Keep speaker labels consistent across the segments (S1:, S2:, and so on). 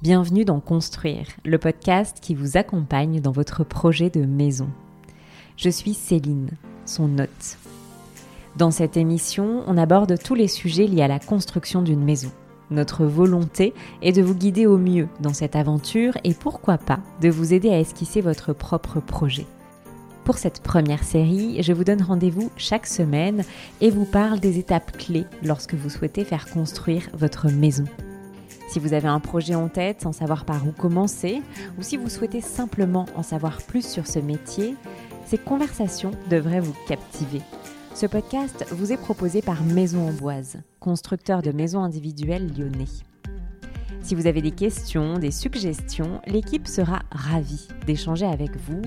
S1: Bienvenue dans Construire, le podcast qui vous accompagne dans votre projet de maison. Je suis Céline, son hôte. Dans cette émission, on aborde tous les sujets liés à la construction d'une maison. Notre volonté est de vous guider au mieux dans cette aventure et pourquoi pas de vous aider à esquisser votre propre projet. Pour cette première série, je vous donne rendez-vous chaque semaine et vous parle des étapes clés lorsque vous souhaitez faire construire votre maison. Si vous avez un projet en tête sans savoir par où commencer, ou si vous souhaitez simplement en savoir plus sur ce métier, ces conversations devraient vous captiver. Ce podcast vous est proposé par Maison Amboise, constructeur de maisons individuelles lyonnais. Si vous avez des questions, des suggestions, l'équipe sera ravie d'échanger avec vous.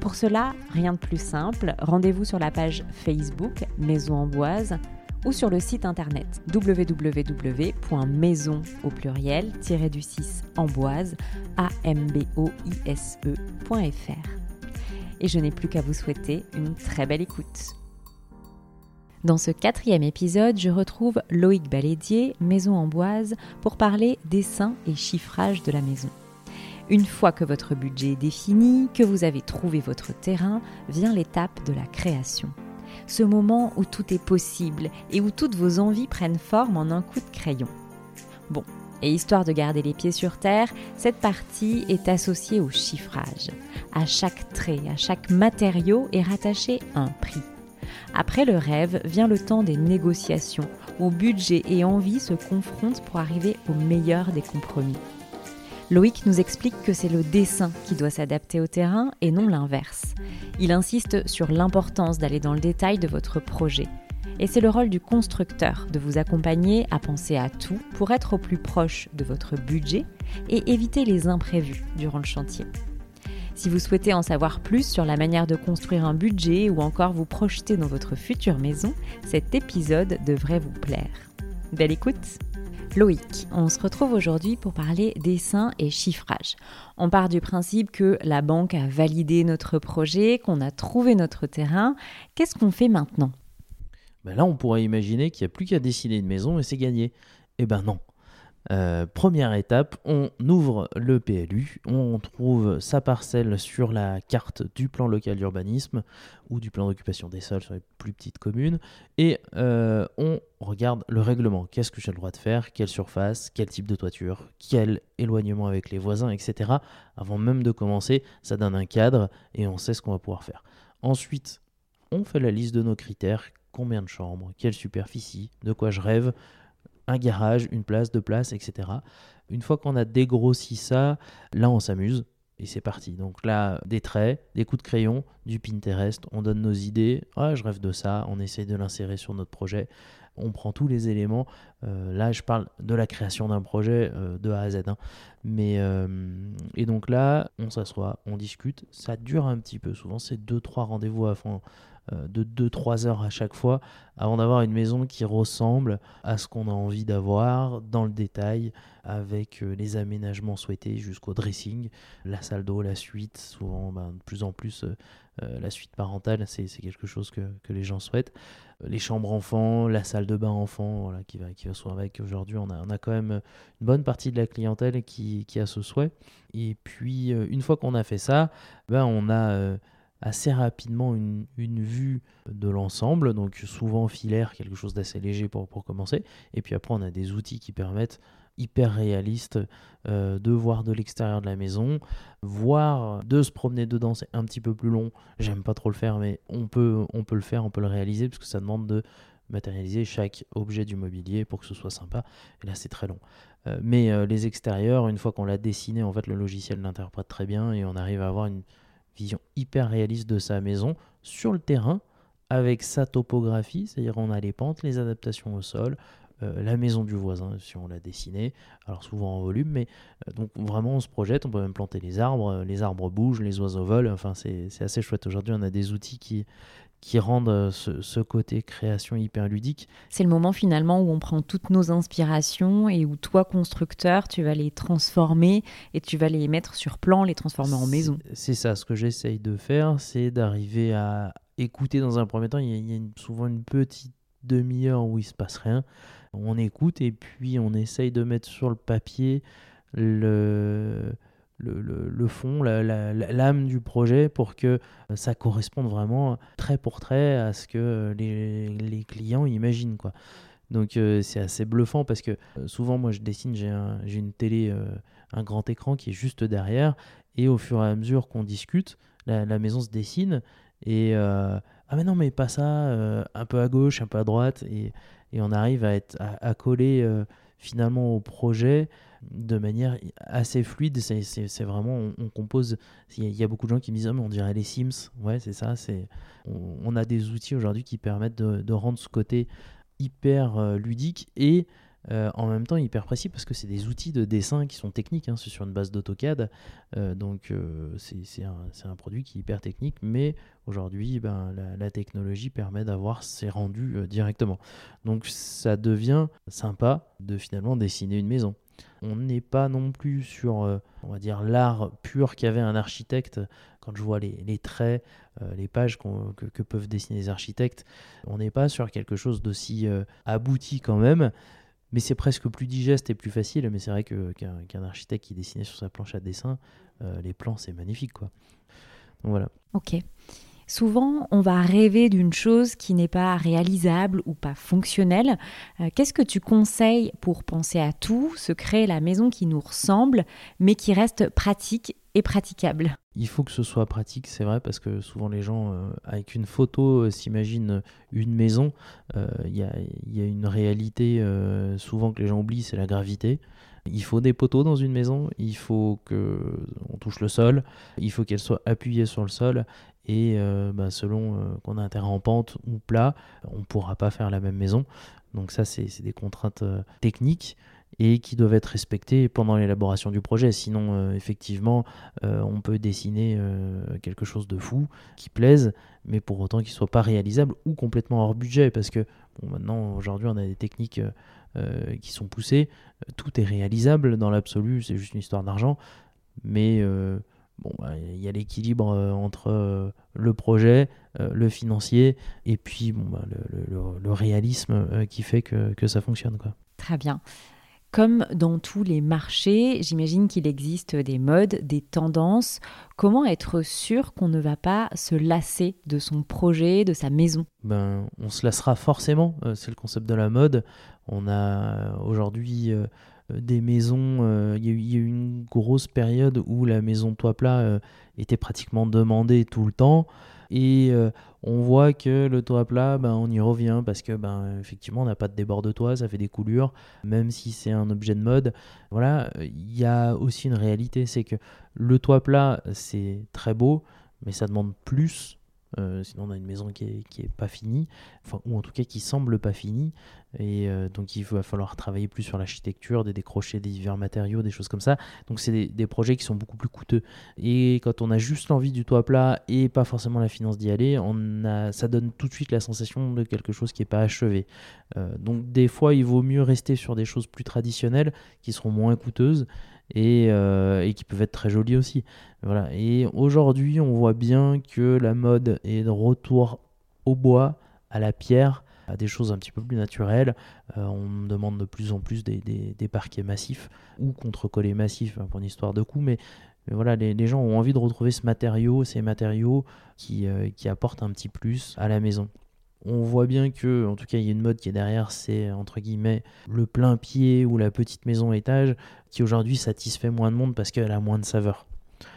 S1: Pour cela, rien de plus simple, rendez-vous sur la page Facebook Maison Amboise ou sur le site internet www.maison au pluriel du 6 amboise amboise.fr. Et je n'ai plus qu'à vous souhaiter une très belle écoute. Dans ce quatrième épisode, je retrouve Loïc Balédier, Maison Amboise, pour parler dessin et chiffrage de la maison. Une fois que votre budget est défini, que vous avez trouvé votre terrain, vient l'étape de la création ce moment où tout est possible et où toutes vos envies prennent forme en un coup de crayon. Bon, et histoire de garder les pieds sur terre, cette partie est associée au chiffrage. À chaque trait, à chaque matériau est rattaché un prix. Après le rêve vient le temps des négociations, où budget et envie se confrontent pour arriver au meilleur des compromis. Loïc nous explique que c'est le dessin qui doit s'adapter au terrain et non l'inverse. Il insiste sur l'importance d'aller dans le détail de votre projet. Et c'est le rôle du constructeur de vous accompagner à penser à tout pour être au plus proche de votre budget et éviter les imprévus durant le chantier. Si vous souhaitez en savoir plus sur la manière de construire un budget ou encore vous projeter dans votre future maison, cet épisode devrait vous plaire. Belle écoute Loïc, on se retrouve aujourd'hui pour parler dessin et chiffrage. On part du principe que la banque a validé notre projet, qu'on a trouvé notre terrain. Qu'est-ce qu'on fait maintenant?
S2: Ben Là, on pourrait imaginer qu'il n'y a plus qu'à dessiner une maison et c'est gagné. Eh ben non. Euh, première étape, on ouvre le PLU, on trouve sa parcelle sur la carte du plan local d'urbanisme ou du plan d'occupation des sols sur les plus petites communes et euh, on regarde le règlement. Qu'est-ce que j'ai le droit de faire? Quelle surface? Quel type de toiture? Quel éloignement avec les voisins, etc. Avant même de commencer, ça donne un cadre et on sait ce qu'on va pouvoir faire. Ensuite, on fait la liste de nos critères. Combien de chambres? Quelle superficie? De quoi je rêve? Un garage, une place, deux places, etc. Une fois qu'on a dégrossi ça, là on s'amuse et c'est parti. Donc là, des traits, des coups de crayon, du Pinterest, on donne nos idées. Ah, je rêve de ça, on essaye de l'insérer sur notre projet. On prend tous les éléments. Euh, là, je parle de la création d'un projet euh, de A à Z. Hein. Mais, euh, et donc là, on s'assoit, on discute. Ça dure un petit peu. Souvent, c'est deux, trois rendez-vous à fond de 2-3 heures à chaque fois avant d'avoir une maison qui ressemble à ce qu'on a envie d'avoir dans le détail avec euh, les aménagements souhaités jusqu'au dressing, la salle d'eau, la suite, souvent ben, de plus en plus euh, la suite parentale, c'est quelque chose que, les gens souhaitent. Les chambres enfants, la salle de bain enfant, voilà, qui va, qui va souvent avec. Aujourd'hui, on a, on a quand même une bonne partie de la clientèle qui, qui a ce souhait. Et puis, une fois qu'on a fait ça, ben, on a assez rapidement une, vue de l'ensemble, donc souvent filaire, quelque chose d'assez léger pour, commencer. Et puis après, on a des outils qui permettent hyper réalistes euh, de voir de l'extérieur de la maison, voir de se promener dedans, c'est un petit peu plus long. J'aime pas trop le faire, mais on peut, on peut le faire, on peut le réaliser, parce que ça demande de matérialiser chaque objet du mobilier pour que ce soit sympa. Et là, c'est très long. Euh, mais euh, les extérieurs, une fois qu'on l'a dessiné, en fait, le logiciel l'interprète très bien et on arrive à avoir une, vision hyper réaliste de sa maison sur le terrain avec sa topographie, c'est-à-dire on a les pentes, les adaptations au sol, euh, la maison du voisin si on l'a dessinée, alors souvent en volume, mais euh, donc vraiment on se projette, on peut même planter les arbres, euh, les arbres bougent, les oiseaux volent, enfin c'est assez chouette. Aujourd'hui on a des outils qui, qui rendent euh, ce, côté création hyper ludique.
S1: C'est le moment finalement où on prend toutes nos inspirations et où toi, constructeur, tu vas les transformer et tu vas les mettre sur plan, les transformer en maison.
S2: C'est ça, ce que j'essaye de faire, c'est d'arriver à écouter dans un premier temps. Il y a, souvent une petite demi-heure où il se passe rien. On écoute et puis on essaye de mettre sur le papier le, le, fond, l'âme du projet pour que ça corresponde vraiment très pour trait à ce que les, clients imaginent. Quoi. Donc euh, c'est assez bluffant parce que euh, souvent moi je dessine, j'ai une télé, euh, un grand écran qui est juste derrière et au fur et à mesure qu'on discute, la, maison se dessine et ah mais non mais pas ça, un peu à gauche, un peu à droite et, et on arrive à, être, à coller finalement au projet de manière assez fluide. C'est vraiment, on, compose. Il y, a beaucoup de gens qui me disent, oh, mais on dirait les Sims. Ouais, c'est ça. On, a des outils aujourd'hui qui permettent de, rendre ce côté hyper euh, ludique et euh, en même temps hyper précis parce que c'est des outils de dessin qui sont techniques, hein, c'est sur une base d'AutoCAD, euh, donc c'est un, produit qui est hyper technique, mais aujourd'hui ben, la, technologie permet d'avoir ces rendus directement. Donc ça devient sympa de finalement dessiner une maison. On n'est pas non plus sur, on va dire, l'art pur qu'avait un architecte. Quand je vois les, les traits, les pages que, que, peuvent dessiner les architectes, on n'est pas sur quelque chose d'aussi abouti quand même mais c'est presque plus digeste et plus facile. Mais c'est vrai qu'un architecte qui dessinait sur sa planche à dessin, euh, les plans, c'est magnifique. Quoi. Donc voilà.
S1: Ok. Souvent, on va rêver d'une chose qui n'est pas réalisable ou pas fonctionnelle. Euh, qu'est-ce que tu conseilles pour penser à tout, se créer la maison qui nous ressemble, mais qui reste pratique et praticable?
S2: Il faut que ce soit pratique, c'est vrai, parce que souvent les gens, euh, avec une photo, euh, s'imaginent une maison. Il y, a, une réalité souvent que les gens oublient, c'est la gravité. Il faut des poteaux dans une maison, il faut que on touche le sol, il faut qu'elle soit appuyée sur le sol et euh, bah, selon euh, qu'on a un terrain en pente ou plat, on ne pourra pas faire la même maison. Donc ça, c'est des contraintes euh, techniques et qui doivent être respectées pendant l'élaboration du projet. Sinon, effectivement, on peut dessiner quelque chose de fou, qui plaise, mais pour autant qu'il ne soit pas réalisable ou complètement hors budget. Parce que bon, maintenant, aujourd'hui, on a des techniques qui sont poussées. Tout est réalisable dans l'absolu, c'est juste une histoire d'argent. Mais bon, bah, il y a l'équilibre euh, entre euh, le projet, euh, le financier et puis bon, bah, le, réalisme qui fait que, que ça fonctionne. Quoi.
S1: Très bien. Comme dans tous les marchés, j'imagine qu'il existe des modes, des tendances. Comment être sûr qu'on ne va pas se lasser de son projet, de sa maison?
S2: Ben, On se lassera forcément, c'est le concept de la mode. On a aujourd'hui des maisons. Euh, il y, a eu une grosse période où la maison toit plat euh, était pratiquement demandée tout le temps. Et on voit que le toit plat, ben, on y revient parce que ben, effectivement, on n'a pas de débord de toit, ça fait des coulures, même si c'est un objet de mode. Voilà, il y a aussi une réalité, c'est que le toit plat, c'est très beau, mais ça demande plus euh, sinon, on a une maison qui est, qui est pas finie, enfin, ou en tout cas qui semble pas finie. Et euh, donc, il va falloir travailler plus sur l'architecture, des décrochés, des divers matériaux, des choses comme ça. Donc, c'est des, projets qui sont beaucoup plus coûteux. Et quand on a juste l'envie du toit plat et pas forcément la finance d'y aller, ça donne tout de suite la sensation de quelque chose qui n'est pas achevé. Euh, donc, des fois, il vaut mieux rester sur des choses plus traditionnelles qui seront moins coûteuses euh, et, qui peuvent être très jolies aussi. Voilà. Et aujourd'hui, on voit bien que la mode est de retour au bois, à la pierre, à des choses un petit peu plus naturelles. Euh, on demande de plus en plus des, parquets massifs ou contre-collés massifs hein, pour une histoire de coût, mais, voilà, les, gens ont envie de retrouver ce matériau, ces matériaux qui, euh, qui apportent un petit plus à la maison on voit bien que, en tout cas, il y a une mode qui est derrière, c'est entre guillemets le plein pied ou la petite maison étage, qui aujourd'hui satisfait moins de monde parce qu'elle a moins de saveur.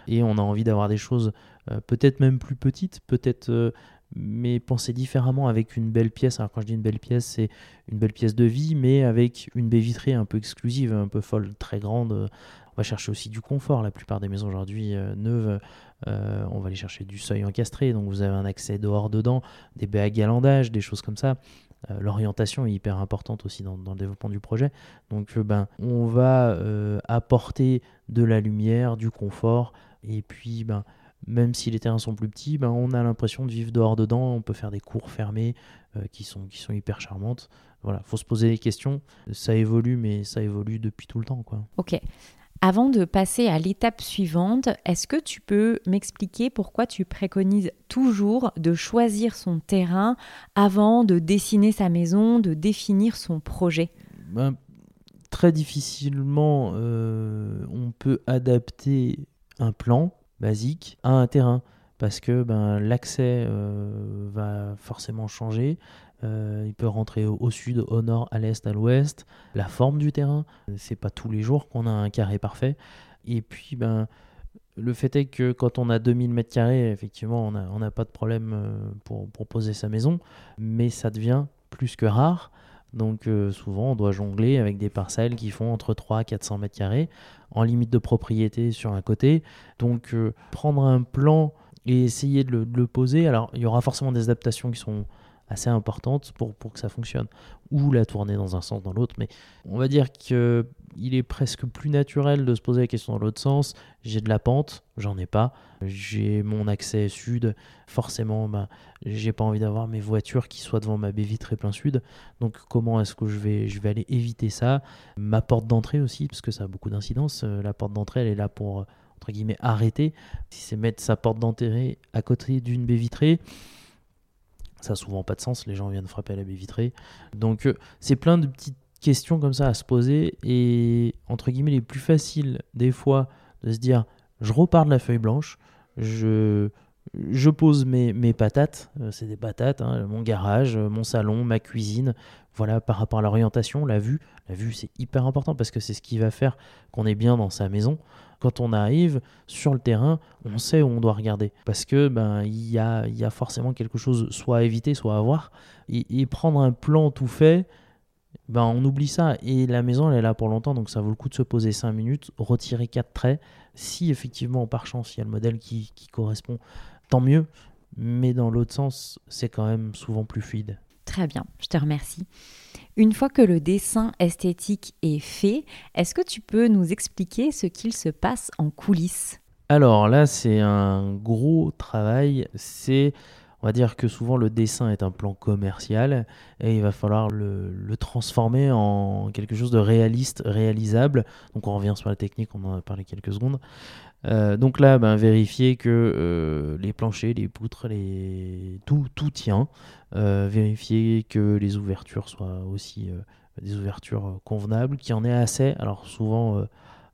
S2: Et on a envie d'avoir des choses euh, peut-être même plus petites, peut-être, mais penser différemment avec une belle pièce. Alors quand je dis une belle pièce, c'est une belle pièce de vie, mais avec une baie vitrée un peu exclusive, un peu folle, très grande, on va chercher aussi du confort. La plupart des maisons aujourd'hui euh, neuves, euh, on va aller chercher du seuil encastré, donc vous avez un accès dehors dedans, des baies à galandage, des choses comme ça. Euh, l'orientation est hyper importante aussi dans, le développement du projet. Donc ben, on va apporter de la lumière, du confort, et puis ben, même si les terrains sont plus petits, ben, on a l'impression de vivre dehors dedans. On peut faire des cours fermés qui, sont, qui sont hyper charmantes. Voilà, faut se poser des questions. Ça évolue, mais ça évolue depuis tout le temps. Quoi.
S1: Ok. Avant de passer à l'étape suivante, est-ce que tu peux m'expliquer pourquoi tu préconises toujours de choisir son terrain avant de dessiner sa maison, de définir son projet?
S2: Ben, très difficilement on peut adapter un plan basique à un terrain parce que ben, l'accès euh, va forcément changer. Euh, il peut rentrer au, sud, au nord, à l'est, à l'ouest. La forme du terrain, c'est pas tous les jours qu'on a un carré parfait. Et puis, ben, le fait est que quand on a 2000 mètres carrés, effectivement, on n'a pas de problème euh, pour, pour, poser sa maison, mais ça devient plus que rare. Donc souvent, on doit jongler avec des parcelles qui font entre 3 et 400 mètres carrés, en limite de propriété sur un côté. Donc prendre un plan et essayer de le, poser. Alors, il y aura forcément des adaptations qui sont assez importantes pour, pour que ça fonctionne, ou la tourner dans un sens, dans l'autre, mais on va dire qu'il est presque plus naturel de se poser la question dans l'autre sens. J'ai de la pente, j'en ai pas. J'ai mon accès sud, forcément, bah, j'ai pas envie d'avoir mes voitures qui soient devant ma baie vitrée plein sud. Donc, comment est-ce que je vais, je vais aller éviter ça? Ma porte d'entrée aussi, parce que ça a beaucoup d'incidence. Euh, la porte d'entrée, elle est là pour entre guillemets arrêter. Si c'est mettre sa porte d'enterré à côté d'une baie vitrée, ça n'a souvent pas de sens, les gens viennent frapper à la baie vitrée. Donc euh, c'est plein de petites questions comme ça à se poser et entre guillemets les plus faciles des fois de se dire je repars de la feuille blanche, je, je pose mes, mes patates, euh, c'est des patates, hein, mon garage, mon salon, ma cuisine, voilà par rapport à l'orientation, la vue. La vue c'est hyper important parce que c'est ce qui va faire qu'on est bien dans sa maison quand on arrive sur le terrain, on sait où on doit regarder. Parce que ben il y a, y a, forcément quelque chose soit à éviter, soit à voir. Et, prendre un plan tout fait, ben on oublie ça. Et la maison, elle est là pour longtemps, donc ça vaut le coup de se poser 5 minutes, retirer 4 traits. Si effectivement, par chance, il y a le modèle qui, qui correspond, tant mieux. Mais dans l'autre sens, c'est quand même souvent plus fluide.
S1: Très bien, je te remercie. Une fois que le dessin esthétique est fait, est-ce que tu peux nous expliquer ce qu'il se passe en coulisses?
S2: Alors là, c'est un gros travail. C'est, on va dire que souvent le dessin est un plan commercial et il va falloir le, transformer en quelque chose de réaliste, réalisable. Donc on revient sur la technique, on en a parlé quelques secondes. Euh, donc là, ben, vérifier que euh, les planchers, les poutres, les... Tout, tient. Euh, vérifier que les ouvertures soient aussi des ouvertures convenables, qu'il y en ait assez. Alors souvent,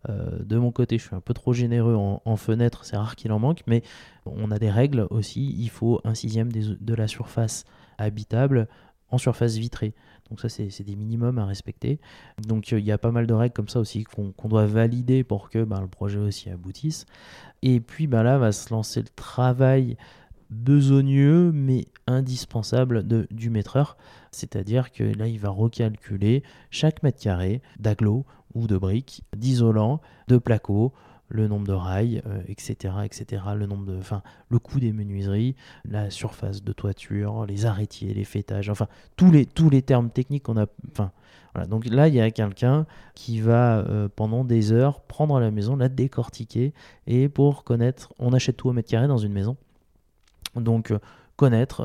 S2: de mon côté, je suis un peu trop généreux en, fenêtres, c'est rare qu'il en manque, mais on a des règles aussi. Il faut un sixième de la surface habitable en surface vitrée. Donc ça, c'est des minimums à respecter. Donc euh, il y a pas mal de règles comme ça aussi qu'on doit valider pour que ben, le projet aussi aboutisse. Et puis ben, là va se lancer le travail besogneux mais indispensable de, du maîtreur. C'est-à-dire que là, il va recalculer chaque mètre carré d'agglo ou de briques, d'isolant, de placo, le nombre de rails, etc., euh, etc., le nombre de, enfin, le coût des menuiseries, la surface de toiture, les arrêtiers, les fêtages, enfin, tous les, termes techniques qu'on a, enfin. Donc là, il y a quelqu'un qui va euh, pendant des heures prendre la maison, la décortiquer, et pour connaître, on achète tout au mètre carré dans une maison, donc euh, connaître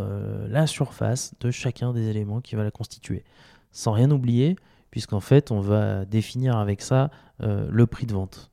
S2: la surface de chacun des éléments qui va la constituer, sans rien oublier, puisqu'en fait, on va définir avec ça le prix de vente.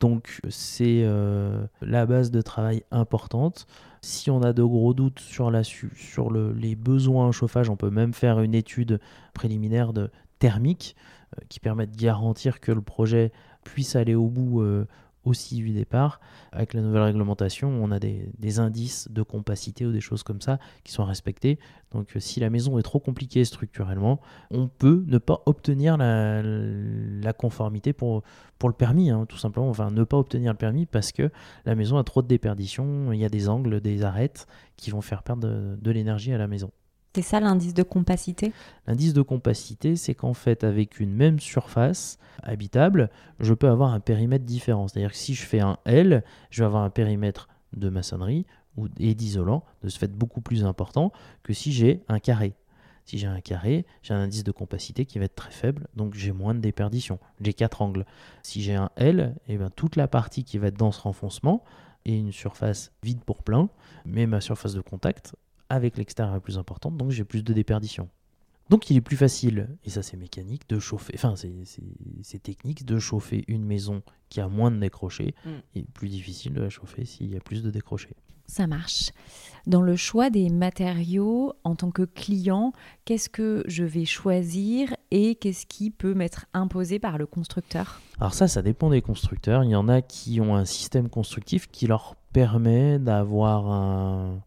S2: Donc c'est euh, la base de travail importante. Si on a de gros doutes sur, sur le, les besoins en chauffage, on peut même faire une étude préliminaire de thermique euh, qui permet de garantir que le projet puisse aller au bout euh, aussi du départ. Avec la nouvelle réglementation, on a des, indices de compacité ou des choses comme ça qui sont respectés. Donc euh, si la maison est trop compliquée structurellement, on peut ne pas obtenir la, conformité pour, pour le permis, hein, tout simplement. Enfin, ne pas obtenir le permis parce que la maison a trop de déperdition, il y a des angles, des arêtes qui vont faire perdre de l'énergie à la maison.
S1: C'est ça l'indice de compacité?
S2: L'indice de compacité, c'est qu'en fait, avec une même surface habitable, je peux avoir un périmètre différent. C'est-à-dire que si je fais un L, je vais avoir un périmètre de maçonnerie et d'isolant, de ce fait beaucoup plus important que si j'ai un carré. Si j'ai un carré, j'ai un indice de compacité qui va être très faible, donc j'ai moins de déperdition. J'ai quatre angles. Si j'ai un L, et eh bien toute la partie qui va être dans ce renfoncement et une surface vide pour plein, mais ma surface de contact avec l'extérieur est plus importante, donc j'ai plus de déperdition. Donc il est plus facile, et ça c'est mécanique, de chauffer, enfin c'est technique, de chauffer une maison qui a moins de décrochés, mm. et plus difficile de la chauffer s'il y a plus de décrochés.
S1: Ça marche. Dans le choix des matériaux, en tant que client, qu'est-ce que je vais choisir et qu'est-ce qui peut m'être imposé par le constructeur?
S2: Alors ça, ça dépend des constructeurs. Il y en a qui ont un système constructif qui leur permet d'avoir un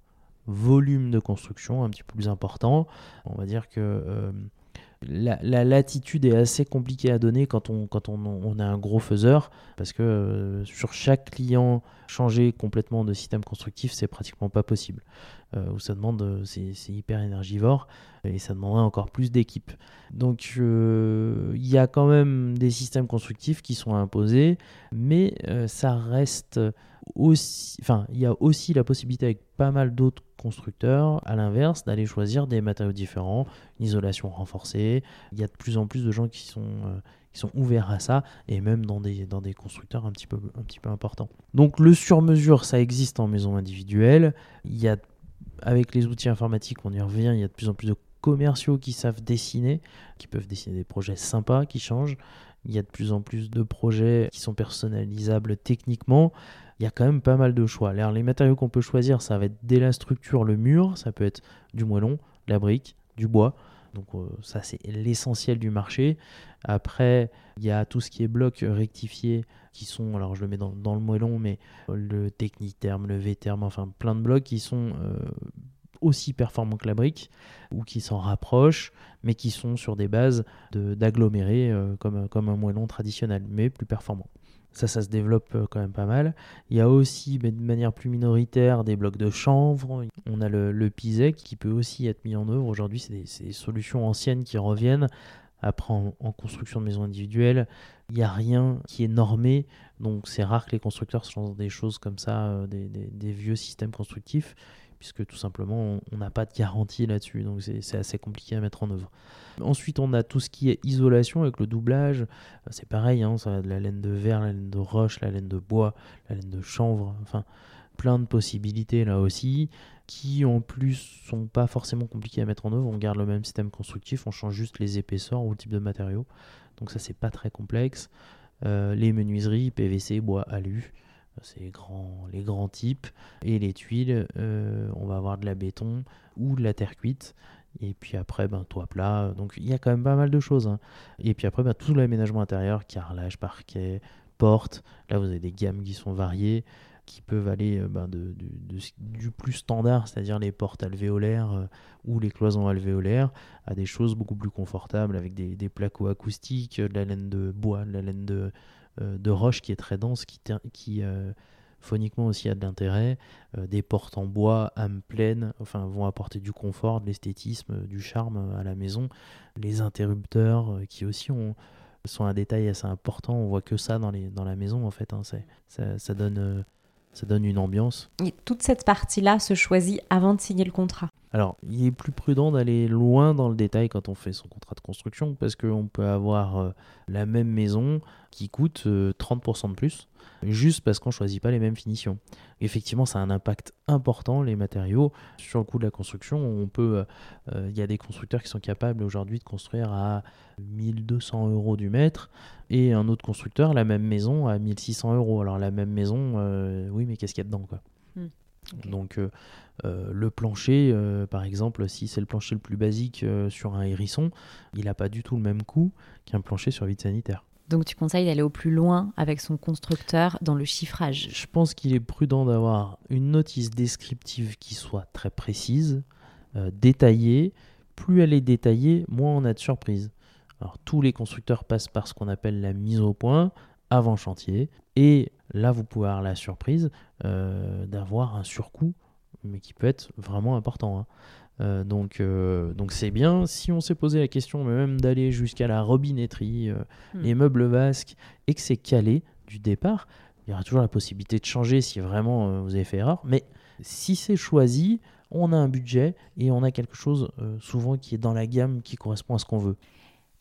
S2: volume de construction un petit peu plus important. On va dire que euh, la, latitude est assez compliquée à donner quand on, quand a un gros faiseur, parce que euh, sur chaque client, changer complètement de système constructif, c'est pratiquement pas possible. Euh, ça demande, c'est hyper énergivore et ça demanderait encore plus d'équipes. Donc il y a quand même des systèmes constructifs qui sont imposés, mais ça reste enfin il y a aussi la possibilité avec pas mal d'autres constructeurs, à l'inverse, d'aller choisir des matériaux différents, une isolation renforcée. Il y a de plus en plus de gens qui sont, euh, qui sont ouverts à ça, et même dans des, dans des constructeurs un petit, peu, un petit peu importants. Donc le sur-mesure, ça existe en maison individuelle. Il y a, avec les outils informatiques, on y revient, il y a de plus en plus de commerciaux qui savent dessiner, qui peuvent dessiner des projets sympas, qui changent. Il y a de plus en plus de projets qui sont personnalisables techniquement il y a quand même pas mal de choix. Alors, les matériaux qu'on peut choisir, ça va être dès la structure, le mur, ça peut être du moellon, la brique, du bois. Donc euh, ça c'est l'essentiel du marché. Après, il y a tout ce qui est bloc rectifié qui sont, alors je le mets dans, le moellon, mais le techniterme, le V-terme, enfin plein de blocs qui sont euh, aussi performants que la brique ou qui s'en rapprochent, mais qui sont sur des bases d'agglomérés euh, comme, comme un moellon traditionnel, mais plus performant. Ça, ça se développe euh, quand même pas mal. Il y a aussi, mais de manière plus minoritaire, des blocs de chanvre. On a le, le PISEC qui peut aussi être mis en œuvre. Aujourd'hui, c'est des, solutions anciennes qui reviennent. Après, en, construction de maisons individuelles, il n'y a rien qui est normé. Donc, c'est rare que les constructeurs se lancent des choses comme ça, euh, des vieux systèmes constructifs puisque tout simplement on n'a pas de garantie là-dessus, donc c'est assez compliqué à mettre en œuvre. Ensuite, on a tout ce qui est isolation avec le doublage, c'est pareil, hein, ça de la laine de verre, la laine de roche, la laine de bois, la laine de chanvre, enfin plein de possibilités là aussi, qui en plus sont pas forcément compliquées à mettre en œuvre. On garde le même système constructif, on change juste les épaisseurs ou le type de matériaux, donc ça c'est pas très complexe. Euh, les menuiseries, PVC, bois, alu, c'est les grands, les grands types. Et les tuiles, euh, on va avoir de la béton ou de la terre cuite. Et puis après, ben, toit plat. Donc il y a quand même pas mal de choses. Hein. Et puis après, ben, tout l'aménagement intérieur, carrelage, parquet, porte. Là, vous avez des gammes qui sont variées, qui peuvent aller euh, ben, de, du plus standard, c'est-à-dire les portes alvéolaires euh, ou les cloisons alvéolaires, à des choses beaucoup plus confortables avec des, des plaques acoustiques, de la laine de bois, de la laine de, de roche qui est très dense, qui, qui euh, phoniquement aussi a de l'intérêt. Euh, des portes en bois, âme pleine, enfin, vont apporter du confort, de l'esthétisme, du charme à la maison. Les interrupteurs qui aussi ont, sont un détail assez important. On voit que ça dans, les, dans la maison en fait. Hein. Ça, ça, donne, ça donne une ambiance.
S1: Et toute cette partie-là se choisit avant de signer le contrat.
S2: Alors, il est plus prudent d'aller loin dans le détail quand on fait son contrat de construction parce qu'on peut avoir euh, la même maison qui coûte 30% euh, de plus juste parce qu'on choisit pas les mêmes finitions. Effectivement, ça a un impact important les matériaux sur le coût de la construction. On peut, euh, il y a des constructeurs qui sont capables aujourd'hui de construire à 1200 euros du mètre et un autre constructeur la même maison à 1600 euros. Alors la même maison, oui, mais qu'est-ce qu'il y a dedans quoi? Hmm. Donc euh, euh, le plancher, euh, par exemple, si c'est le plancher le plus basique sur un hérisson, il n'a pas du tout le même coût qu'un plancher sur vide sanitaire.
S1: Donc tu conseilles d'aller au plus loin avec son constructeur dans le chiffrage
S2: Je pense qu'il est prudent d'avoir une notice descriptive qui soit très précise, détaillée. Plus elle est détaillée, moins on a de surprises. Alors tous les constructeurs passent par ce qu'on appelle la mise au point avant chantier et là vous pouvez avoir la surprise euh, d'avoir un surcoût, mais qui peut être vraiment important. Hein. Euh, donc euh, donc c'est bien si on s'est posé la question même d'aller jusqu'à la robinetterie, hmm. les meubles vasques, et que c'est calé du départ, il y aura toujours la possibilité de changer si vraiment vous avez fait erreur. Mais si c'est choisi, on a un budget et on a quelque chose souvent qui est dans la gamme qui correspond à ce qu'on veut.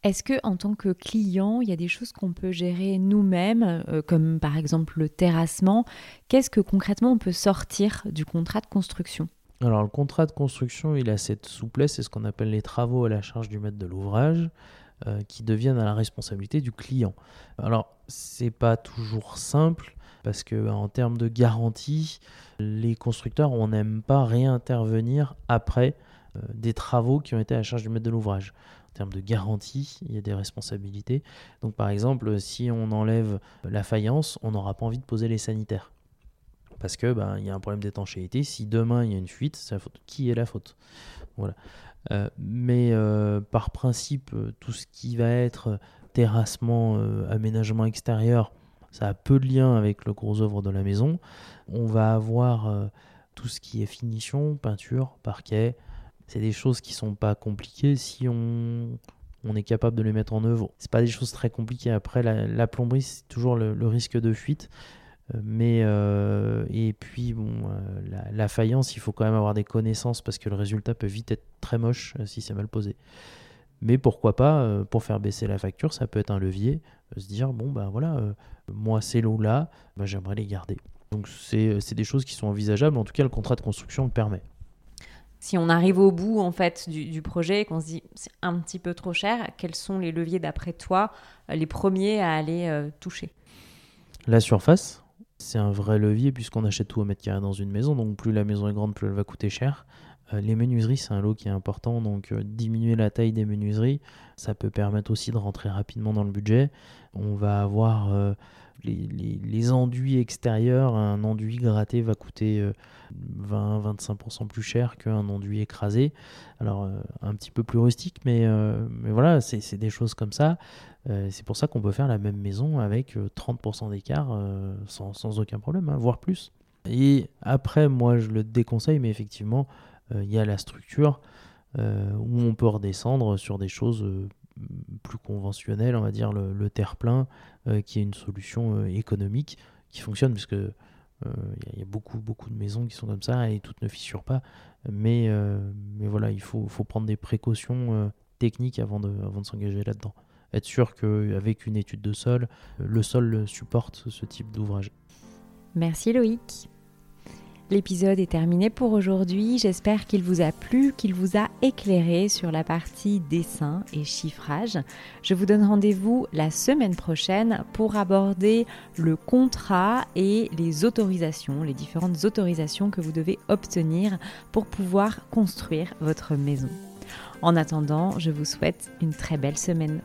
S1: Est-ce que en tant que client, il y a des choses qu'on peut gérer nous-mêmes, euh, comme par exemple le terrassement? Qu'est-ce que concrètement on peut sortir du contrat de construction?
S2: Alors le contrat de construction, il a cette souplesse, c'est ce qu'on appelle les travaux à la charge du maître de l'ouvrage, euh, qui deviennent à la responsabilité du client. Alors c'est pas toujours simple. parce que en termes de garantie, les constructeurs, on n'aime pas réintervenir après euh, des travaux qui ont été à charge du maître de l'ouvrage. En termes de garantie, il y a des responsabilités. Donc par exemple, si on enlève la faïence, on n'aura pas envie de poser les sanitaires. Parce que ben, il y a un problème d'étanchéité. Si demain il y a une fuite, c'est la faute. Qui est la faute? Voilà. Euh, mais euh, par principe, tout ce qui va être terrassement, aménagement extérieur, ça a peu de lien avec le gros œuvre de la maison. On va avoir euh, tout ce qui est finition, peinture, parquet. C'est des choses qui sont pas compliquées si on, on est capable de les mettre en œuvre. C'est pas des choses très compliquées. Après, la, plomberie, c'est toujours le, risque de fuite. Euh, mais euh, et puis bon, la, la, faïence, il faut quand même avoir des connaissances parce que le résultat peut vite être très moche si c'est mal posé. Mais pourquoi pas, euh, pour faire baisser la facture, ça peut être un levier, euh, se dire, bon, ben voilà, euh, moi, ces lots-là, ben, j'aimerais les garder. Donc c'est des choses qui sont envisageables, en tout cas le contrat de construction le permet.
S1: Si on arrive au bout en fait du, projet et qu'on se dit c'est un petit peu trop cher, quels sont les leviers d'après toi, les premiers à aller toucher?
S2: La surface, c'est un vrai levier puisqu'on achète tout au mètre carré dans une maison, donc plus la maison est grande, plus elle va coûter cher. Euh, les menuiseries, c'est un lot qui est important, donc euh, diminuer la taille des menuiseries, ça peut permettre aussi de rentrer rapidement dans le budget. On va avoir euh, les, enduits extérieurs, un enduit gratté va coûter 20-25% plus cher qu'un enduit écrasé. Alors un petit peu plus rustique, mais, voilà, c'est des choses comme ça. c'est pour ça qu'on peut faire la même maison avec 30% d'écart sans, aucun problème, hein, voire plus. Et après, moi je le déconseille, mais effectivement, il y a la structure euh, où on peut redescendre sur des choses euh, plus conventionnelles, on va dire le, terre-plein, qui est une solution économique qui fonctionne, puisque il y, a beaucoup, beaucoup de maisons qui sont comme ça et toutes ne fissurent pas. Mais, mais voilà, il faut, faut prendre des précautions techniques avant de, avant de s'engager là-dedans. Être sûr qu'avec une étude de sol, le sol supporte ce type d'ouvrage.
S1: Merci Loïc. L'épisode est terminé pour aujourd'hui. J'espère qu'il vous a plu, qu'il vous a éclairé sur la partie dessin et chiffrage. Je vous donne rendez-vous la semaine prochaine pour aborder le contrat et les autorisations, les différentes autorisations que vous devez obtenir pour pouvoir construire votre maison. En attendant, je vous souhaite une très belle semaine.